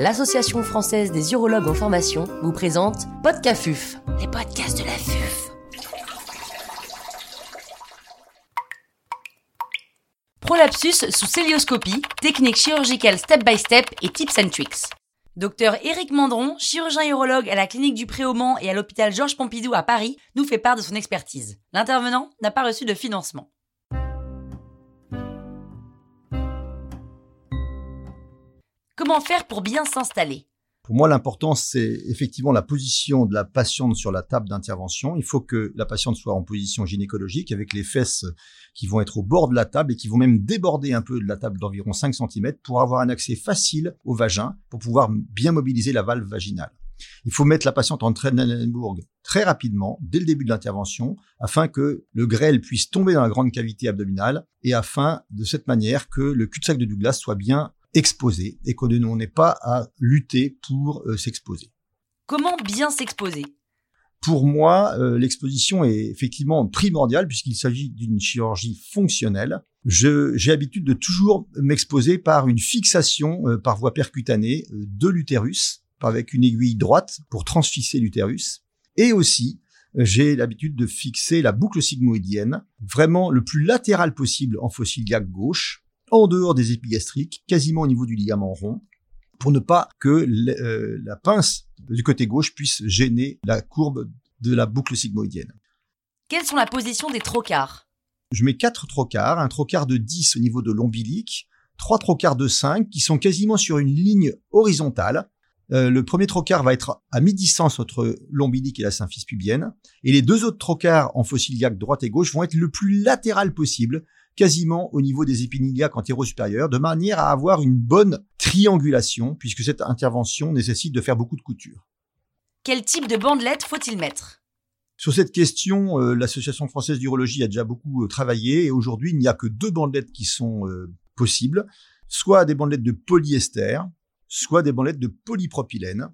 l'Association française des urologues en formation vous présente Podcafuf, les podcasts de la FUF. Prolapsus sous célioscopie, technique chirurgicale step by step et tips and tricks. Docteur Éric Mandron, chirurgien urologue à la clinique du Pré-au-Mans et à l'hôpital Georges Pompidou à Paris, nous fait part de son expertise. L'intervenant n'a pas reçu de financement. Comment faire pour bien s'installer? Pour moi, l'important, c'est effectivement la position de la patiente sur la table d'intervention. Il faut que la patiente soit en position gynécologique avec les fesses qui vont être au bord de la table et qui vont même déborder un peu de la table d'environ 5 cm pour avoir un accès facile au vagin, pour pouvoir bien mobiliser la valve vaginale. Il faut mettre la patiente en Trendelenburg très rapidement, dès le début de l'intervention, afin que le grêle puisse tomber dans la grande cavité abdominale et afin, de cette manière, que le cul-de-sac de Douglas soit bien exposé et que nous n'ait pas à lutter pour euh, s'exposer. Comment bien s'exposer? Pour moi, euh, l'exposition est effectivement primordiale puisqu'il s'agit d'une chirurgie fonctionnelle. j'ai l'habitude de toujours m'exposer par une fixation euh, par voie percutanée de l'utérus avec une aiguille droite pour transfixer l'utérus. Et aussi, j'ai l'habitude de fixer la boucle sigmoïdienne vraiment le plus latéral possible en fossile gauche en dehors des épigastriques, quasiment au niveau du ligament rond, pour ne pas que euh, la pince du côté gauche puisse gêner la courbe de la boucle sigmoïdienne. Quelles sont la position des trocars Je mets quatre trocars, un trocar de 10 au niveau de l'ombilique, trois trocars de 5 qui sont quasiment sur une ligne horizontale. Euh, le premier trocar va être à mi-distance entre l'ombilique et la symphyse pubienne, et les deux autres trocars en fossiliaque droite et gauche vont être le plus latéral possible, quasiment au niveau des épiniliaques antéro-supérieurs, de manière à avoir une bonne triangulation, puisque cette intervention nécessite de faire beaucoup de couture. Quel type de bandelette faut-il mettre? Sur cette question, euh, l'Association française d'urologie a déjà beaucoup euh, travaillé et aujourd'hui, il n'y a que deux bandelettes qui sont possibles, soit des bandelettes de polyester, soit des bandelettes de polypropylène.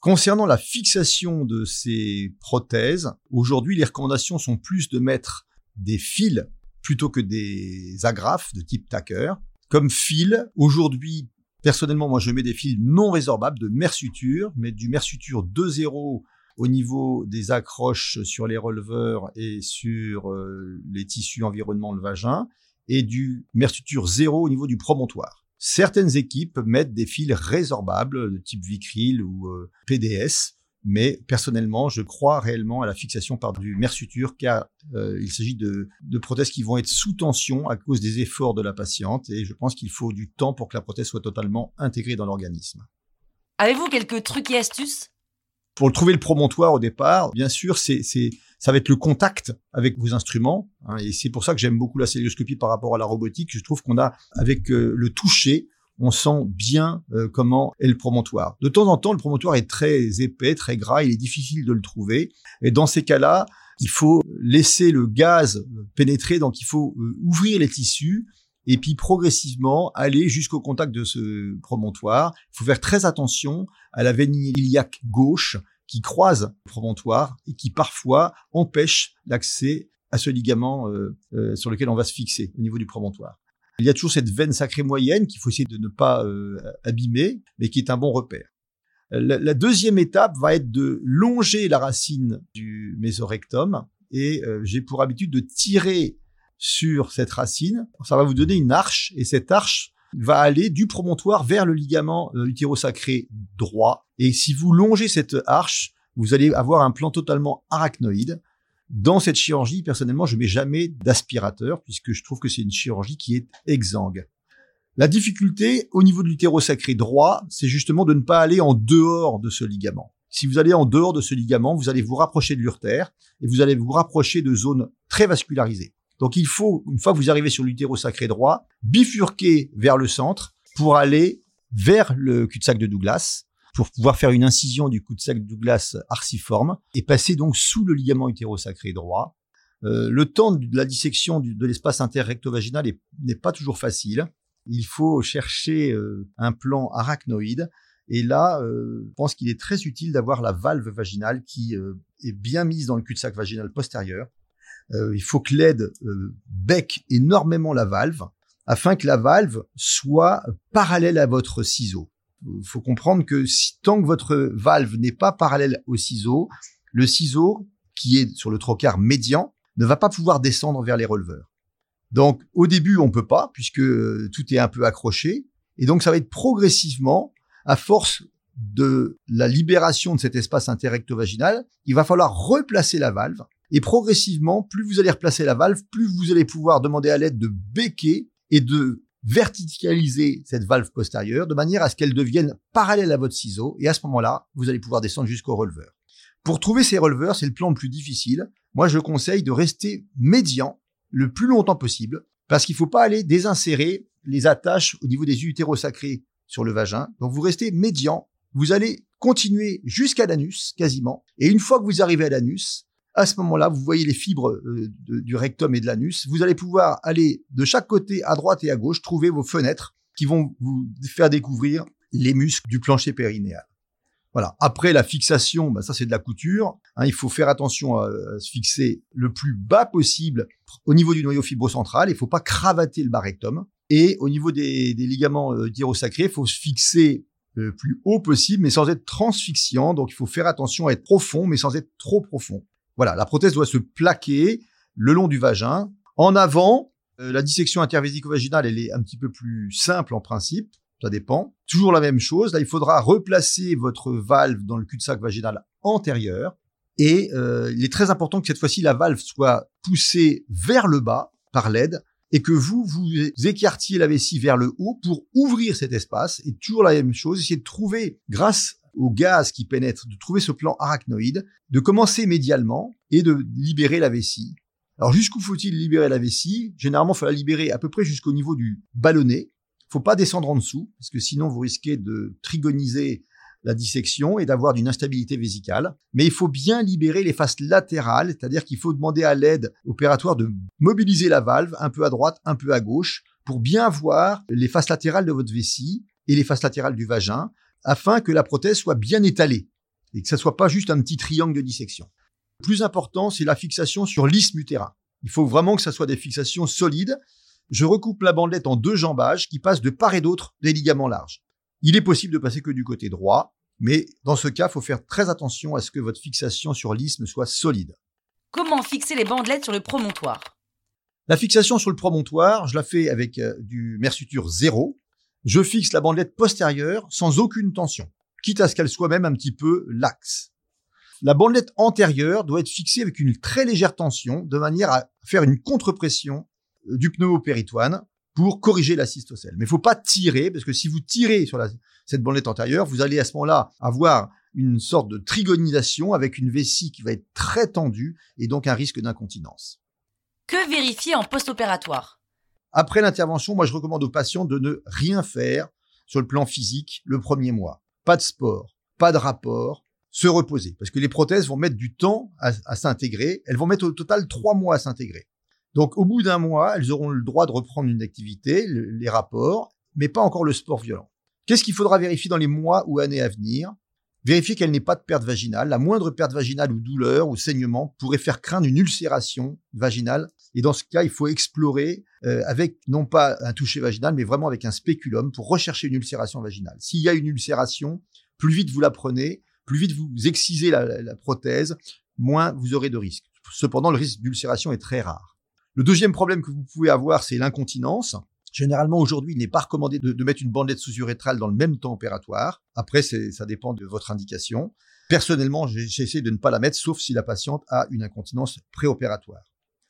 Concernant la fixation de ces prothèses, aujourd'hui, les recommandations sont plus de mettre des fils plutôt que des agrafes de type tacker. Comme fil, aujourd'hui, personnellement, moi, je mets des fils non résorbables de mersuture, mais du mersuture 2.0 au niveau des accroches sur les releveurs et sur euh, les tissus environnant le vagin, et du mersuture 0 au niveau du promontoire. Certaines équipes mettent des fils résorbables de type Vicryl ou euh, PDS, mais personnellement, je crois réellement à la fixation par du mersuture car euh, il s'agit de, de, prothèses qui vont être sous tension à cause des efforts de la patiente et je pense qu'il faut du temps pour que la prothèse soit totalement intégrée dans l'organisme. Avez-vous quelques trucs et astuces? Pour trouver le promontoire au départ, bien sûr, c'est ça va être le contact avec vos instruments hein, et c'est pour ça que j'aime beaucoup la célioscopie par rapport à la robotique. Je trouve qu'on a avec euh, le toucher on sent bien euh, comment est le promontoire. De temps en temps, le promontoire est très épais, très gras, il est difficile de le trouver. Et dans ces cas-là, il faut laisser le gaz pénétrer, donc il faut euh, ouvrir les tissus et puis progressivement aller jusqu'au contact de ce promontoire. Il faut faire très attention à la veine iliaque gauche qui croise le promontoire et qui parfois empêche l'accès à ce ligament euh, sur lequel on va se fixer au niveau du promontoire. Il y a toujours cette veine sacrée moyenne qu'il faut essayer de ne pas euh, abîmer, mais qui est un bon repère. La, deuxième étape va être de longer la racine du mésorectum et euh, j'ai pour habitude de tirer sur cette racine. Ça va vous donner une arche et cette arche va aller du promontoire vers le ligament euh, utérosacré droit. Et si vous longez cette arche, vous allez avoir un plan totalement arachnoïde dans cette chirurgie, personnellement, je mets jamais d'aspirateur puisque je trouve que c'est une chirurgie qui est exsangue. La difficulté au niveau de l'utérosacré droit, c'est justement de ne pas aller en dehors de ce ligament. Si vous allez en dehors de ce ligament, vous allez vous rapprocher de l'urtère et vous allez vous rapprocher de zones très vascularisées. Donc il faut, une fois que vous arrivez sur l'utérosacré droit, bifurquer vers le centre pour aller vers le cul-de-sac de Douglas pour pouvoir faire une incision du coup de Douglas arciforme et passer donc sous le ligament utérosacré droit. Euh, le temps de la dissection de l'espace interrectovaginal n'est pas toujours facile. Il faut chercher euh, un plan arachnoïde. Et là, euh, je pense qu'il est très utile d'avoir la valve vaginale qui est bien mise dans le cul-de-sac vaginal postérieur. Il faut que l'aide bec énormément la valve afin que la valve soit parallèle à votre ciseau. Il faut comprendre que si, tant que votre valve n'est pas parallèle au ciseau, le ciseau qui est sur le trocard médian ne va pas pouvoir descendre vers les releveurs. Donc au début on peut pas puisque euh, tout est un peu accroché et donc ça va être progressivement à force de la libération de cet espace interrecto-vaginal, il va falloir replacer la valve et progressivement plus vous allez replacer la valve, plus vous allez pouvoir demander à l'aide de béquer et de verticaliser cette valve postérieure de manière à ce qu'elle devienne parallèle à votre ciseau et à ce moment-là, vous allez pouvoir descendre jusqu'au releveur. Pour trouver ces releveurs, c'est le plan le plus difficile. Moi, je conseille de rester médian le plus longtemps possible parce qu'il ne faut pas aller désinsérer les attaches au niveau des utérosacrés sur le vagin. Donc, vous restez médian. Vous allez continuer jusqu'à l'anus, quasiment. Et une fois que vous arrivez à l'anus, à ce moment-là, vous voyez les fibres euh, du rectum et de l'anus. Vous allez pouvoir aller de chaque côté, à droite et à gauche, trouver vos fenêtres qui vont vous faire découvrir les muscles du plancher périnéal. Voilà. Après la fixation, bah ça c'est de la couture. Hein, il faut faire attention à, se fixer le plus bas possible au niveau du noyau fibrocentral. Il faut pas cravater le bas rectum. Et au niveau des, ligaments euh, il faut se fixer le euh, plus haut possible, mais sans être transfixiant. Donc il faut faire attention à être profond, mais sans être trop profond. Voilà, la prothèse doit se plaquer le long du vagin. En avant, euh, la dissection intervésico-vaginale, elle est un petit peu plus simple en principe ça dépend. Toujours la même chose, là il faudra replacer votre valve dans le cul-de-sac vaginal antérieur et euh, il est très important que cette fois-ci la valve soit poussée vers le bas par l'aide et que vous vous écartiez la vessie vers le haut pour ouvrir cet espace et toujours la même chose, essayer de trouver grâce au gaz qui pénètre, de trouver ce plan arachnoïde, de commencer médialement et de libérer la vessie. Alors jusqu'où faut-il libérer la vessie? Généralement, il faut la libérer à peu près jusqu'au niveau du ballonnet, faut pas descendre en dessous, parce que sinon vous risquez de trigoniser la dissection et d'avoir une instabilité vésicale. Mais il faut bien libérer les faces latérales, c'est-à-dire qu'il faut demander à l'aide opératoire de mobiliser la valve un peu à droite, un peu à gauche, pour bien voir les faces latérales de votre vessie et les faces latérales du vagin, afin que la prothèse soit bien étalée et que ça soit pas juste un petit triangle de dissection. Le plus important, c'est la fixation sur l'isthme utérin. Il faut vraiment que ça soit des fixations solides je recoupe la bandelette en deux jambages qui passent de part et d'autre des ligaments larges. Il est possible de passer que du côté droit, mais dans ce cas, il faut faire très attention à ce que votre fixation sur l'isthme soit solide. Comment fixer les bandelettes sur le promontoire? La fixation sur le promontoire, je la fais avec euh, du mersuture zéro. Je fixe la bandelette postérieure sans aucune tension, quitte à ce qu'elle soit même un petit peu laxe. La bandelette antérieure doit être fixée avec une très légère tension, de manière à faire une contre-pression du pneu-péritoine pour corriger la cystocèle. Mais il faut pas tirer, parce que si vous tirez sur cette bandelette antérieure, vous allez à ce moment-là avoir une sorte de trigonisation avec une vessie qui va être très tendue et donc un risque d'incontinence. Que vérifier en post-opératoire? Après l'intervention, moi je recommande aux patients de ne rien faire sur le plan physique le premier mois. Pas de sport, pas de rapport, se reposer. Parce que les prothèses vont mettre du temps à, s'intégrer. Elles vont mettre au total trois mois à s'intégrer. Donc au bout d'un mois, elles auront le droit de reprendre une activité, les rapports, mais pas encore le sport violent. Qu'est-ce qu'il faudra vérifier dans les mois ou années à venir? Vérifier qu'elle n'ait pas de perte vaginale. La moindre perte vaginale ou douleur ou saignement pourrait faire craindre une ulcération vaginale. Et dans ce cas, il faut explorer euh, avec non pas un toucher vaginal, mais vraiment avec un spéculum pour rechercher une ulcération vaginale. S'il y a une ulcération, plus vite vous la prenez, plus vite vous excisez la, prothèse, moins vous aurez de risques. Cependant, le risque d'ulcération est très rare. Le deuxième problème que vous pouvez avoir, c'est l'incontinence. Généralement, aujourd'hui, il n'est pas recommandé de, mettre une bandelette sous-urétrale dans le même temps opératoire. Après, ça dépend de votre indication. Personnellement, j'essaie de ne pas la mettre, sauf si la patiente a une incontinence préopératoire.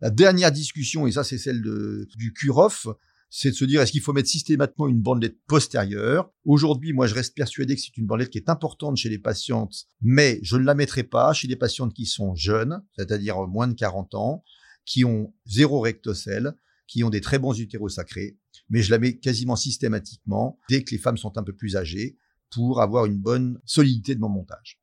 La dernière discussion, et ça c'est celle de, du CUROF, c'est de se dire est-ce qu'il faut mettre systématiquement une bandelette postérieure? Aujourd'hui, moi, je reste persuadé que c'est une bandelette qui est importante chez les patientes, mais je ne la mettrai pas chez les patientes qui sont jeunes, c'est-à-dire moins de 40 ans, qui ont zéro rectocèle, qui ont des très bons utérosacrés, mais je la mets quasiment systématiquement dès que les femmes sont un peu plus âgées pour avoir une bonne solidité de mon montage.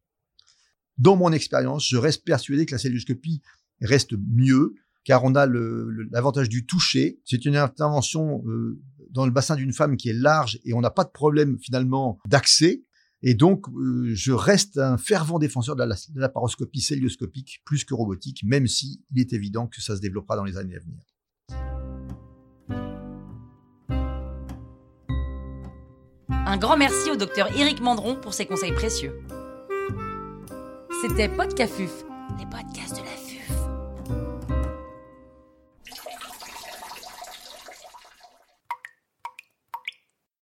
Dans mon expérience, je reste persuadé que la celluloscopie reste mieux car on a l'avantage du toucher. C'est une intervention euh, dans le bassin d'une femme qui est large et on n'a pas de problème finalement d'accès. Et donc, euh, je reste un fervent défenseur de la, paroscopie célioscopique plus que robotique, même si il est évident que ça se développera dans les années à venir. un grand merci au docteur Éric Mandron pour ses conseils précieux. C'était Podcafuf, les podcasts de la.